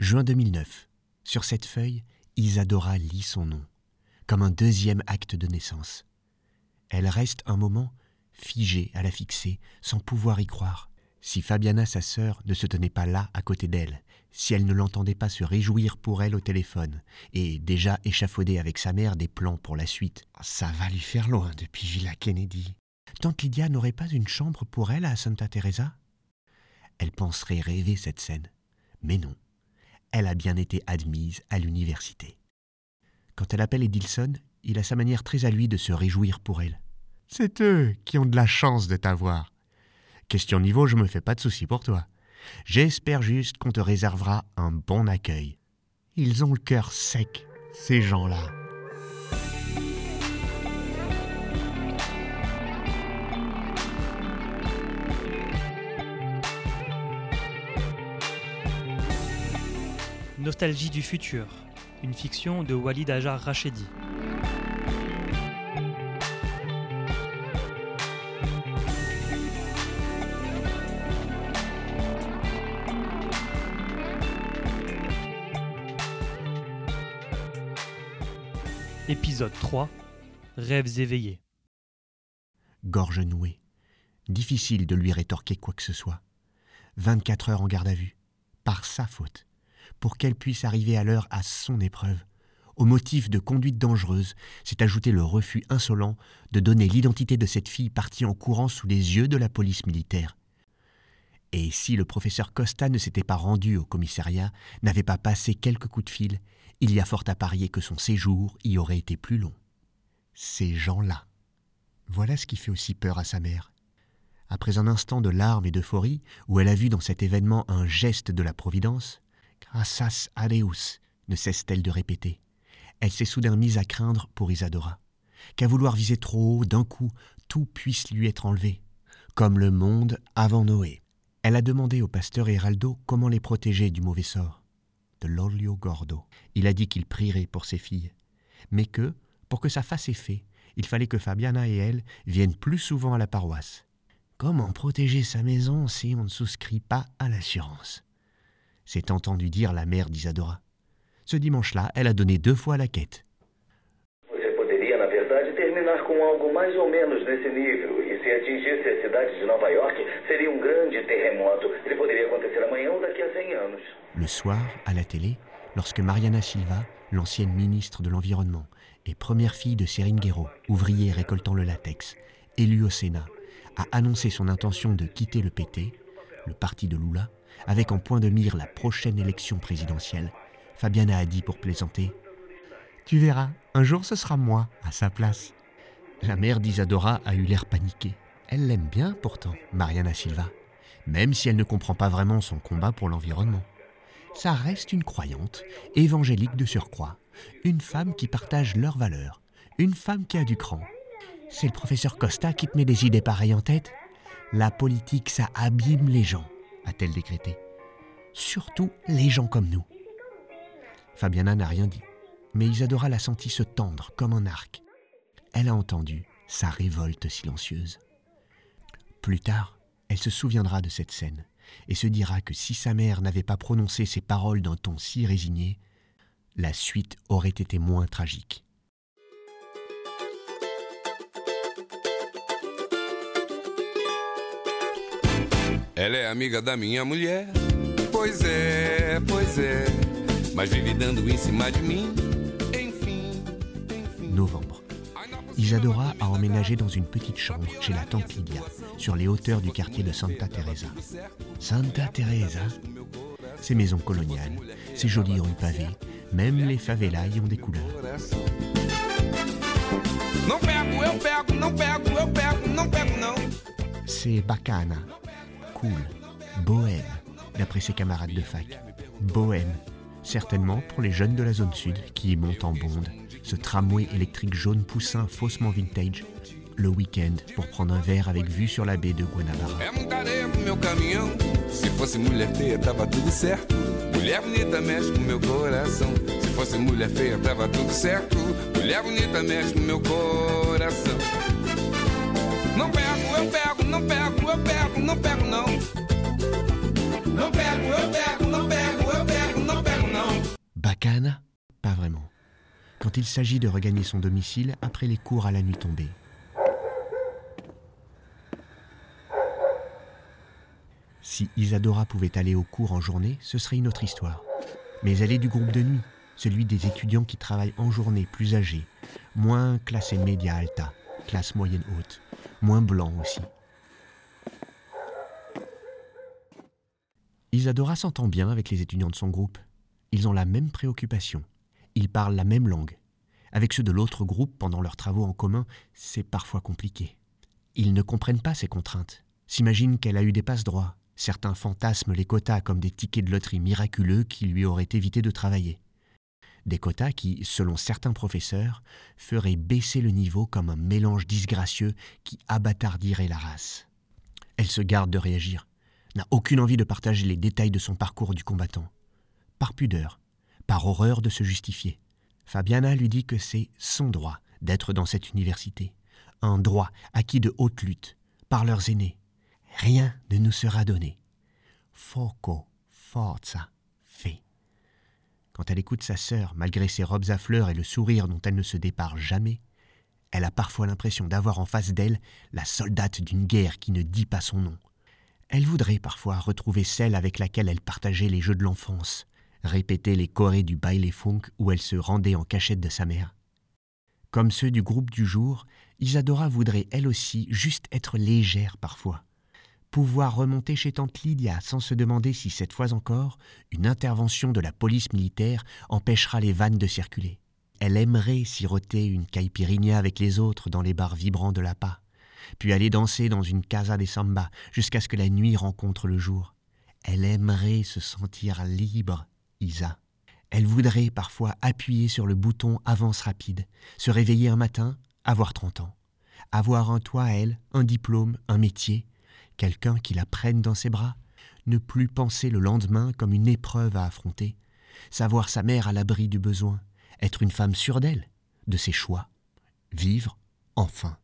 Juin 2009. Sur cette feuille, Isadora lit son nom, comme un deuxième acte de naissance. Elle reste un moment figée à la fixer, sans pouvoir y croire. Si Fabiana, sa sœur, ne se tenait pas là à côté d'elle, si elle ne l'entendait pas se réjouir pour elle au téléphone, et déjà échafauder avec sa mère des plans pour la suite, ça va lui faire loin depuis Villa Kennedy. Tante Lydia n'aurait pas une chambre pour elle à Santa Teresa? Elle penserait rêver cette scène. Mais non, elle a bien été admise à l'université. Quand elle appelle Edilson, il a sa manière très à lui de se réjouir pour elle. C'est eux qui ont de la chance de t'avoir. Question niveau, je me fais pas de soucis pour toi. J'espère juste qu'on te réservera un bon accueil. Ils ont le cœur sec, ces gens-là. Nostalgie du futur, une fiction de Walid Ajar Rachedi. Épisode 3 Rêves éveillés. Gorge nouée. Difficile de lui rétorquer quoi que ce soit. 24 heures en garde à vue. Par sa faute. Pour qu'elle puisse arriver à l'heure à son épreuve. Au motif de conduite dangereuse, s'est ajouté le refus insolent de donner l'identité de cette fille partie en courant sous les yeux de la police militaire. Et si le professeur Costa ne s'était pas rendu au commissariat, n'avait pas passé quelques coups de fil, il y a fort à parier que son séjour y aurait été plus long. Ces gens-là. Voilà ce qui fait aussi peur à sa mère. Après un instant de larmes et d'euphorie, où elle a vu dans cet événement un geste de la Providence, Gracias a Deus, ne cesse-t-elle de répéter. Elle s'est soudain mise à craindre pour Isadora. Qu'à vouloir viser trop haut, d'un coup, tout puisse lui être enlevé. Comme le monde avant Noé. Elle a demandé au pasteur Heraldo comment les protéger du mauvais sort de l'Olio Gordo. Il a dit qu'il prierait pour ses filles, mais que, pour que ça fasse effet, il fallait que Fabiana et elle viennent plus souvent à la paroisse. Comment protéger sa maison si on ne souscrit pas à l'assurance? S'est entendu dire la mère d'Isadora. Ce dimanche-là, elle a donné deux fois la quête. Você poderia, na verdade, terminar com algo mais ou menos nesse nível. Se atingisse a cidade de Nova York, seria grande terremoto. Ele poderia acontecer amanhã ou daqui a 100 anos. Le soir, à la télé, lorsque Mariana Silva, l'ancienne ministre de l'Environnement et première fille de Seringuero, ouvrier récoltant le latex, élue au Sénat, a annoncé son intention de quitter le PT, le parti de Lula, avec en point de mire la prochaine élection présidentielle, Fabiana a dit pour plaisanter Tu verras, un jour ce sera moi à sa place. La mère d'Isadora a eu l'air paniqué. Elle l'aime bien pourtant, Mariana Silva, même si elle ne comprend pas vraiment son combat pour l'environnement. Ça reste une croyante, évangélique de surcroît, une femme qui partage leurs valeurs, une femme qui a du cran. C'est le professeur Costa qui te met des idées pareilles en tête? La politique, ça abîme les gens, a-t-elle décrété. Surtout les gens comme nous. Fabiana n'a rien dit, mais Isadora l'a senti se tendre comme un arc. Elle a entendu sa révolte silencieuse. Plus tard, elle se souviendra de cette scène et se dira que si sa mère n'avait pas prononcé ces paroles d'un ton si résigné, la suite aurait été moins tragique. Ela é amiga da minha mulher. Pois é, pois é. Mas vive dando em cima de mim. Enfim, enfim. Novembre. Isadora a emménagé dans une petite chambre chez la tante Lydia, sur les hauteurs du quartier de Santa Teresa. Santa Teresa? Ces maisons coloniales, ces jolies rues pavées, même les favelas y ont des couleurs. C'est bacana, cool, bohème, d'après ses camarades de fac. Bohème, certainement pour les jeunes de la zone sud qui y montent en bonde, ce tramway électrique jaune poussin faussement vintage, le week-end pour prendre un verre avec vue sur la baie de Guanabara. Eu. Kahana Pas vraiment. Quand il s'agit de regagner son domicile après les cours à la nuit tombée. Si Isadora pouvait aller au cours en journée, ce serait une autre histoire. Mais elle est du groupe de nuit, celui des étudiants qui travaillent en journée, plus âgés, moins classés média alta, classe moyenne haute, moins blancs aussi. Isadora s'entend bien avec les étudiants de son groupe. Ils ont la même préoccupation. Ils parlent la même langue. Avec ceux de l'autre groupe, pendant leurs travaux en commun, c'est parfois compliqué. Ils ne comprennent pas ces contraintes, s'imaginent qu'elle a eu des passe-droits. Certains fantasment les quotas comme des tickets de loterie miraculeux qui lui auraient évité de travailler. Des quotas qui, selon certains professeurs, feraient baisser le niveau comme un mélange disgracieux qui abattardirait la race. Elle se garde de réagir, n'a aucune envie de partager les détails de son parcours du combattant. Par pudeur, par horreur de se justifier. Fabiana lui dit que c'est son droit d'être dans cette université, un droit acquis de haute lutte, par leurs aînés. Rien ne nous sera donné. Foco, forza. Quand elle écoute sa sœur, malgré ses robes à fleurs et le sourire dont elle ne se dépare jamais, elle a parfois l'impression d'avoir en face d'elle la soldate d'une guerre qui ne dit pas son nom. Elle voudrait parfois retrouver celle avec laquelle elle partageait les jeux de l'enfance, répéter les chorés du baile funk où elle se rendait en cachette de sa mère. Comme ceux du groupe du jour, Isadora voudrait elle aussi juste être légère parfois. Pouvoir remonter chez tante Lydia sans se demander si cette fois encore une intervention de la police militaire empêchera les vannes de circuler. Elle aimerait siroter une caipirinha avec les autres dans les bars vibrants de la pas, puis aller danser dans une casa des samba jusqu'à ce que la nuit rencontre le jour. Elle aimerait se sentir libre Isa. Elle voudrait parfois appuyer sur le bouton avance rapide, se réveiller un matin, avoir 30 ans, avoir un toit à elle, un diplôme, un métier, quelqu'un qui la prenne dans ses bras, ne plus penser le lendemain comme une épreuve à affronter, savoir sa mère à l'abri du besoin, être une femme sûre d'elle, de ses choix, vivre enfin.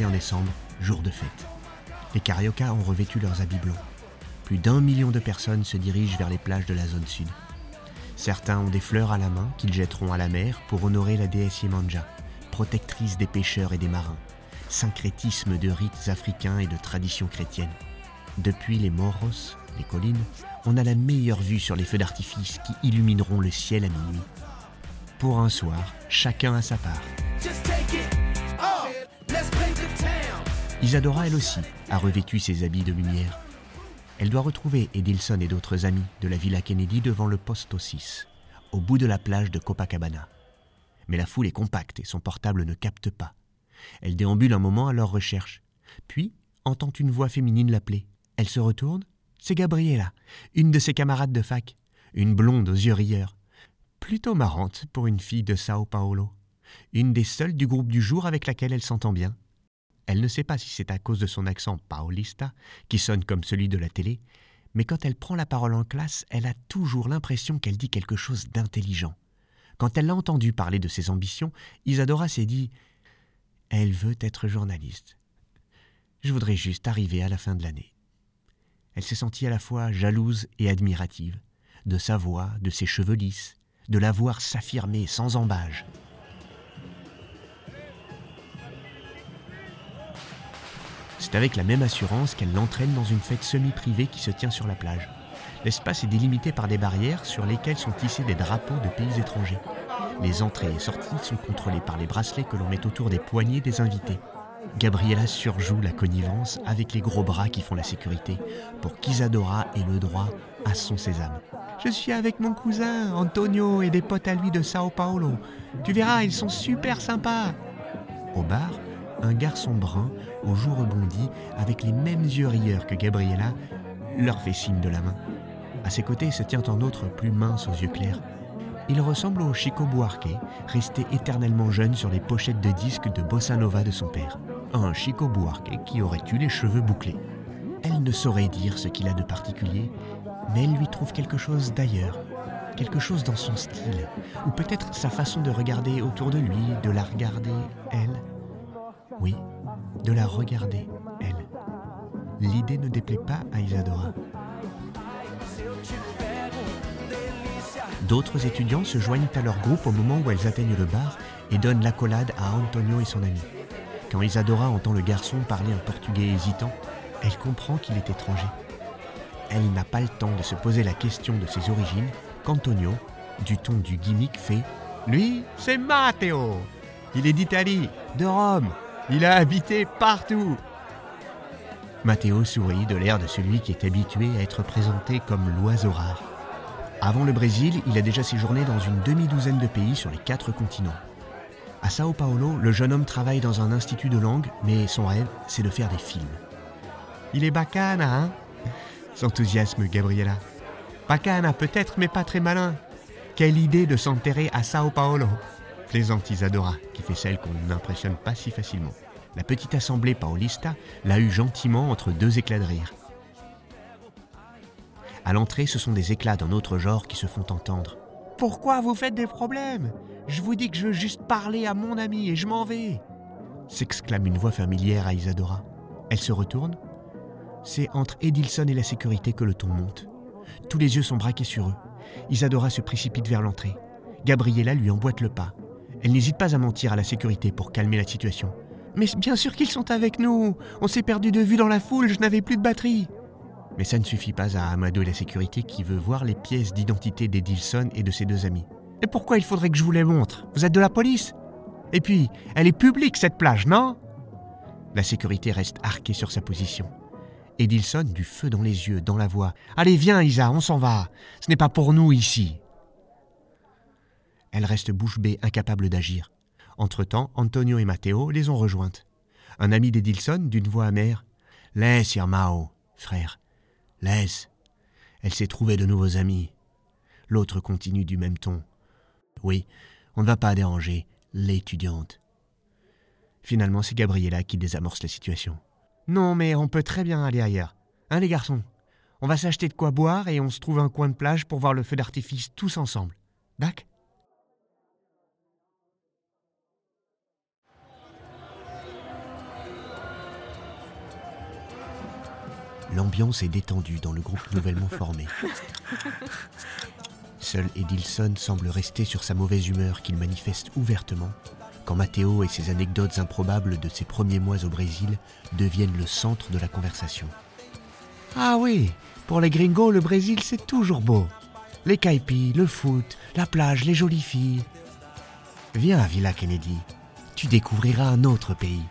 31 décembre, jour de fête. Les cariocas ont revêtu leurs habits blancs. Plus d'un million de personnes se dirigent vers les plages de la zone sud. Certains ont des fleurs à la main qu'ils jetteront à la mer pour honorer la déesse Yemanja, protectrice des pêcheurs et des marins, syncrétisme de rites africains et de traditions chrétiennes. Depuis les Moros, les collines, on a la meilleure vue sur les feux d'artifice qui illumineront le ciel à minuit. Pour un soir, chacun a sa part. Isadora, elle aussi, a revêtu ses habits de lumière. Elle doit retrouver Edilson et d'autres amis de la Villa Kennedy devant le poste 6, au bout de la plage de Copacabana. Mais la foule est compacte et son portable ne capte pas. Elle déambule un moment à leur recherche, puis entend une voix féminine l'appeler. Elle se retourne. C'est Gabriela, une de ses camarades de fac, une blonde aux yeux rieurs. Plutôt marrante pour une fille de Sao Paulo. Une des seules du groupe du jour avec laquelle elle s'entend bien. Elle ne sait pas si c'est à cause de son accent paulista, qui sonne comme celui de la télé, mais quand elle prend la parole en classe, elle a toujours l'impression qu'elle dit quelque chose d'intelligent. Quand elle l'a entendu parler de ses ambitions, Isadora s'est dit Elle veut être journaliste. Je voudrais juste arriver à la fin de l'année. Elle s'est sentie à la fois jalouse et admirative, de sa voix, de ses cheveux lisses, de la voir s'affirmer sans embâge. C'est avec la même assurance qu'elle l'entraîne dans une fête semi-privée qui se tient sur la plage. L'espace est délimité par des barrières sur lesquelles sont tissés des drapeaux de pays étrangers. Les entrées et sorties sont contrôlées par les bracelets que l'on met autour des poignets des invités. Gabriella surjoue la connivence avec les gros bras qui font la sécurité pour qu'Isadora ait le droit à son sésame. Je suis avec mon cousin Antonio et des potes à lui de Sao Paulo. Tu verras, ils sont super sympas. Au bar, un garçon brun aux joues rebondies avec les mêmes yeux rieurs que Gabriella leur fait signe de la main. À ses côtés se tient un autre plus mince aux yeux clairs. Il ressemble au Chico Buarque, resté éternellement jeune sur les pochettes de disques de bossa nova de son père. Un Chico Buarque qui aurait eu les cheveux bouclés. Elle ne saurait dire ce qu'il a de particulier, mais elle lui trouve quelque chose d'ailleurs, quelque chose dans son style, ou peut-être sa façon de regarder autour de lui, de la regarder, elle. Oui, de la regarder, elle. L'idée ne déplaît pas à Isadora. D'autres étudiants se joignent à leur groupe au moment où elles atteignent le bar et donnent l'accolade à Antonio et son ami. Quand Isadora entend le garçon parler un portugais hésitant, elle comprend qu'il est étranger. Elle n'a pas le temps de se poser la question de ses origines qu'Antonio, du ton du gimmick, fait Lui, c'est Matteo. Il est d'Italie, de Rome. Il a habité partout. Matteo sourit de l'air de celui qui est habitué à être présenté comme l'oiseau rare. Avant le Brésil, il a déjà séjourné dans une demi-douzaine de pays sur les quatre continents. À Sao Paulo, le jeune homme travaille dans un institut de langue, mais son rêve, c'est de faire des films. Il est bacana, hein? S'enthousiasme Gabriela. Bacana peut-être, mais pas très malin. Quelle idée de s'enterrer à Sao Paulo plaisante Isadora, qui fait celle qu'on n'impressionne pas si facilement. La petite assemblée paulista l'a eu gentiment entre deux éclats de rire. À l'entrée, ce sont des éclats d'un autre genre qui se font entendre. Pourquoi vous faites des problèmes? Je vous dis que je veux juste parler à mon ami et je m'en vais s'exclame une voix familière à Isadora. Elle se retourne. C'est entre Edilson et la sécurité que le ton monte. Tous les yeux sont braqués sur eux. Isadora se précipite vers l'entrée. Gabriella lui emboîte le pas. Elle n'hésite pas à mentir à la sécurité pour calmer la situation. Mais bien sûr qu'ils sont avec nous. On s'est perdu de vue dans la foule, je n'avais plus de batterie. Mais ça ne suffit pas à Amado et la sécurité qui veut voir les pièces d'identité d'Edilson et de ses deux amis. Et pourquoi il faudrait que je vous les montre? Vous êtes de la police? Et puis, elle est publique cette plage, non? La sécurité reste arquée sur sa position. Edilson, du feu dans les yeux, dans la voix. Allez, viens, Isa, on s'en va. Ce n'est pas pour nous ici. Elle reste bouche bée, incapable d'agir. Entre-temps, Antonio et Matteo les ont rejointes. Un ami d'Edilson, d'une voix amère. Laisse, Irmao, frère. Laisse. Elle s'est trouvée de nouveaux amis. L'autre continue du même ton. Oui, on ne va pas déranger l'étudiante. Finalement, c'est Gabriella qui désamorce la situation. Non, mais on peut très bien aller ailleurs. Hein, les garçons? On va s'acheter de quoi boire et on se trouve un coin de plage pour voir le feu d'artifice tous ensemble. Dac? L'ambiance est détendue dans le groupe nouvellement formé. Seul Edilson semble rester sur sa mauvaise humeur qu'il manifeste ouvertement quand Matteo et ses anecdotes improbables de ses premiers mois au Brésil deviennent le centre de la conversation. Ah oui, pour les gringos, le Brésil c'est toujours beau. Les caipis, le foot, la plage, les jolies filles. Viens à Villa Kennedy, tu découvriras un autre pays.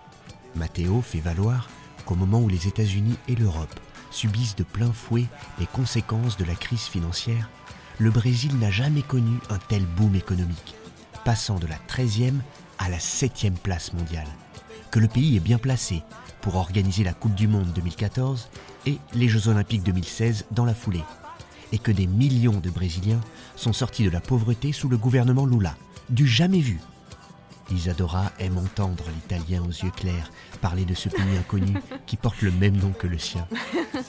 Matteo fait valoir qu'au moment où les États-Unis et l'Europe subissent de plein fouet les conséquences de la crise financière, le Brésil n'a jamais connu un tel boom économique, passant de la 13e à la 7e place mondiale, que le pays est bien placé pour organiser la Coupe du Monde 2014 et les Jeux Olympiques 2016 dans la foulée, et que des millions de Brésiliens sont sortis de la pauvreté sous le gouvernement Lula, du jamais vu. Isadora aime entendre l'Italien aux yeux clairs parler de ce pays inconnu qui porte le même nom que le sien.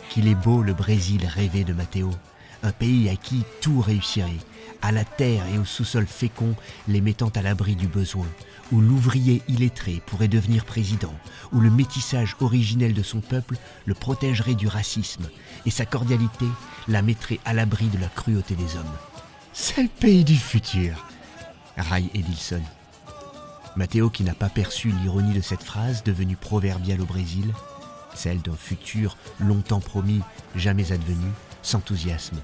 Qu'il est beau le Brésil rêvé de Matteo, un pays à qui tout réussirait, à la terre et au sous-sol fécond les mettant à l'abri du besoin, où l'ouvrier illettré pourrait devenir président, où le métissage originel de son peuple le protégerait du racisme, et sa cordialité la mettrait à l'abri de la cruauté des hommes. C'est le pays du futur, raille Edilson. Matteo, qui n'a pas perçu l'ironie de cette phrase devenue proverbiale au Brésil, celle d'un futur longtemps promis, jamais advenu, s'enthousiasme.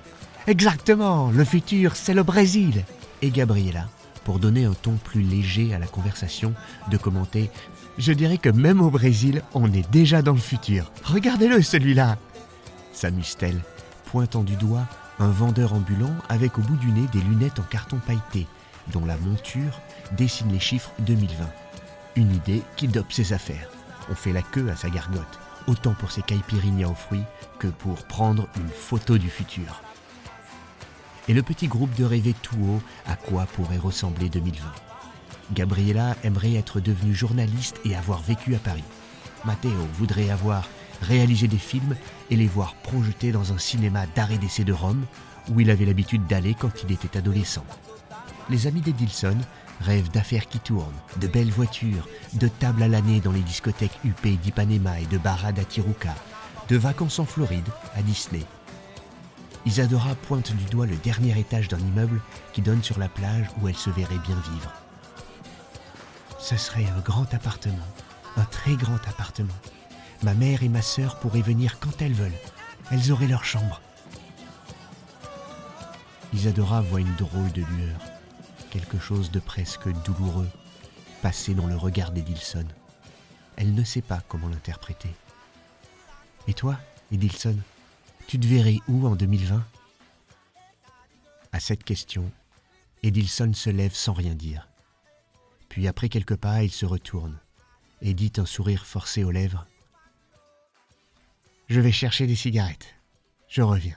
Exactement, le futur, c'est le Brésil. Et Gabriella, pour donner un ton plus léger à la conversation, de commenter Je dirais que même au Brésil, on est déjà dans le futur. Regardez-le celui-là s'amuse-t-elle, pointant du doigt un vendeur ambulant avec au bout du nez des lunettes en carton pailleté, dont la monture dessine les chiffres 2020. Une idée qui dope ses affaires. On fait la queue à sa gargote, autant pour ses caipirinhas aux fruits que pour prendre une photo du futur. Et le petit groupe de rêver tout haut à quoi pourrait ressembler 2020. Gabriella aimerait être devenue journaliste et avoir vécu à Paris. Matteo voudrait avoir réaliser des films et les voir projetés dans un cinéma d'arrêt d'essai de Rome, où il avait l'habitude d'aller quand il était adolescent. Les amis d'Edilson rêvent d'affaires qui tournent, de belles voitures, de tables à l'année dans les discothèques UP d'Ipanema et de Barad à Tiruca, de vacances en Floride à Disney. Isadora pointe du doigt le dernier étage d'un immeuble qui donne sur la plage où elle se verrait bien vivre. Ce serait un grand appartement, un très grand appartement. Ma mère et ma sœur pourraient venir quand elles veulent. Elles auraient leur chambre. Isadora voit une drôle de lueur, quelque chose de presque douloureux, passer dans le regard d'Edilson. Elle ne sait pas comment l'interpréter. Et toi, Edilson, tu te verrais où en 2020 À cette question, Edilson se lève sans rien dire. Puis après quelques pas, il se retourne et dit un sourire forcé aux lèvres. Je vais chercher des cigarettes. Je reviens.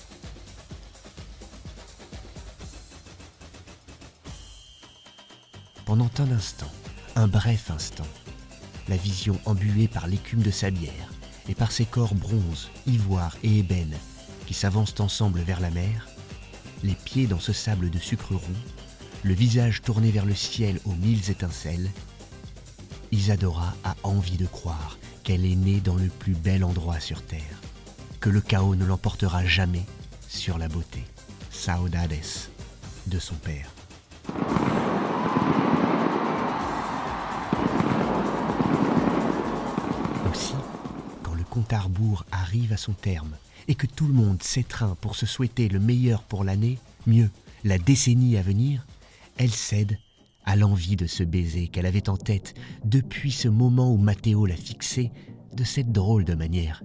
Pendant un instant, un bref instant, la vision embuée par l'écume de sa bière et par ses corps bronze, ivoire et ébène qui s'avancent ensemble vers la mer, les pieds dans ce sable de sucre roux, le visage tourné vers le ciel aux mille étincelles, Isadora a envie de croire qu'elle est née dans le plus bel endroit sur Terre, que le chaos ne l'emportera jamais sur la beauté, saudades, de son père. Compte arrive à son terme et que tout le monde s'étreint pour se souhaiter le meilleur pour l'année, mieux, la décennie à venir, elle cède à l'envie de ce baiser qu'elle avait en tête depuis ce moment où Matteo l'a fixé de cette drôle de manière.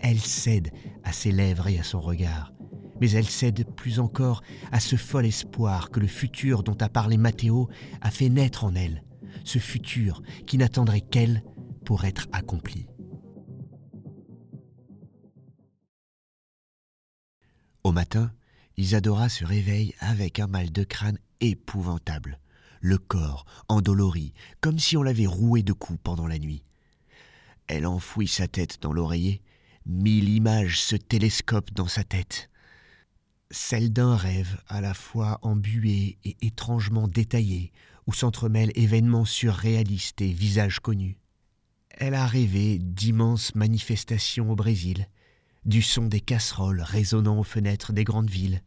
Elle cède à ses lèvres et à son regard, mais elle cède plus encore à ce fol espoir que le futur dont a parlé Matteo a fait naître en elle, ce futur qui n'attendrait qu'elle pour être accompli. Au matin, Isadora se réveille avec un mal de crâne épouvantable, le corps endolori, comme si on l'avait roué de coups pendant la nuit. Elle enfouit sa tête dans l'oreiller, mille images se télescopent dans sa tête. Celle d'un rêve à la fois embué et étrangement détaillé, où s'entremêlent événements surréalistes et visages connus. Elle a rêvé d'immenses manifestations au Brésil, du son des casseroles résonnant aux fenêtres des grandes villes,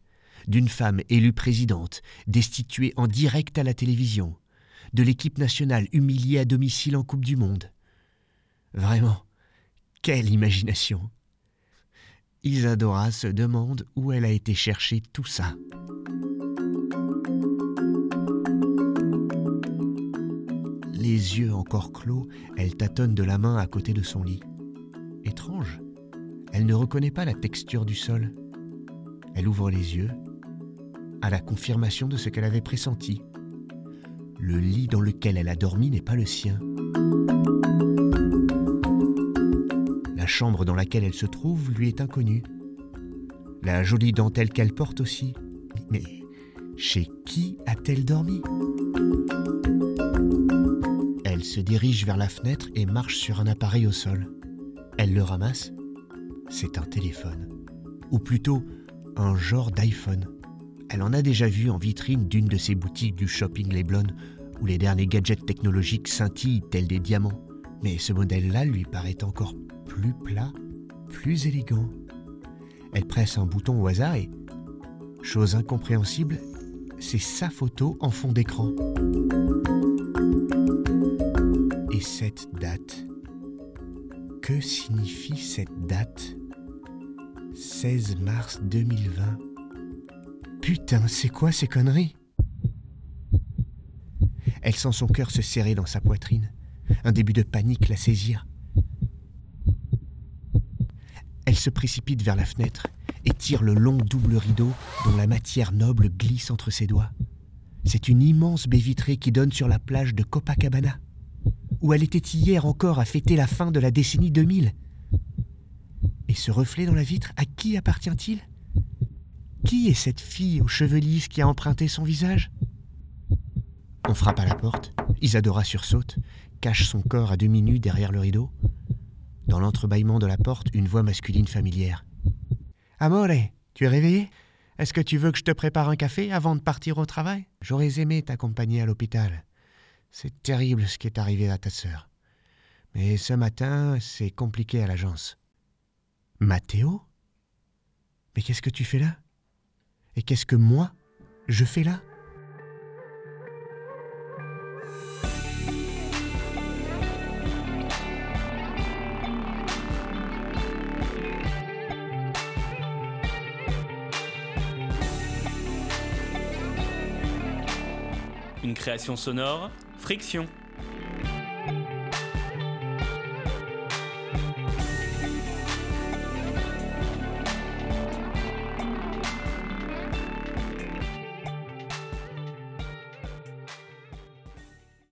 d'une femme élue présidente, destituée en direct à la télévision, de l'équipe nationale humiliée à domicile en Coupe du Monde. Vraiment, quelle imagination Isadora se demande où elle a été chercher tout ça. Les yeux encore clos, elle tâtonne de la main à côté de son lit. Étrange, elle ne reconnaît pas la texture du sol. Elle ouvre les yeux à la confirmation de ce qu'elle avait pressenti. Le lit dans lequel elle a dormi n'est pas le sien. La chambre dans laquelle elle se trouve lui est inconnue. La jolie dentelle qu'elle porte aussi. Mais chez qui a-t-elle dormi? Elle se dirige vers la fenêtre et marche sur un appareil au sol. Elle le ramasse. C'est un téléphone. Ou plutôt un genre d'iPhone. Elle en a déjà vu en vitrine d'une de ces boutiques du shopping Leblon où les derniers gadgets technologiques scintillent tels des diamants. Mais ce modèle-là lui paraît encore plus plat, plus élégant. Elle presse un bouton au hasard et, chose incompréhensible, c'est sa photo en fond d'écran. Et cette date que signifie cette date? 16 mars 2020. Putain, c'est quoi ces conneries? Elle sent son cœur se serrer dans sa poitrine. Un début de panique la saisir. Elle se précipite vers la fenêtre et tire le long double rideau dont la matière noble glisse entre ses doigts. C'est une immense baie vitrée qui donne sur la plage de Copacabana où elle était hier encore à fêter la fin de la décennie 2000. Et ce reflet dans la vitre, à qui appartient-il? Qui est cette fille aux cheveux lisses qui a emprunté son visage? On frappe à la porte, Isadora sursaute, cache son corps à demi nu derrière le rideau. Dans l'entrebâillement de la porte, une voix masculine familière. Amore, tu es réveillé Est-ce que tu veux que je te prépare un café avant de partir au travail? J'aurais aimé t'accompagner à l'hôpital. C'est terrible ce qui est arrivé à ta sœur. Mais ce matin, c'est compliqué à l'agence. Mathéo? Mais qu'est-ce que tu fais là? Et qu'est-ce que moi, je fais là? Une création sonore, Friction.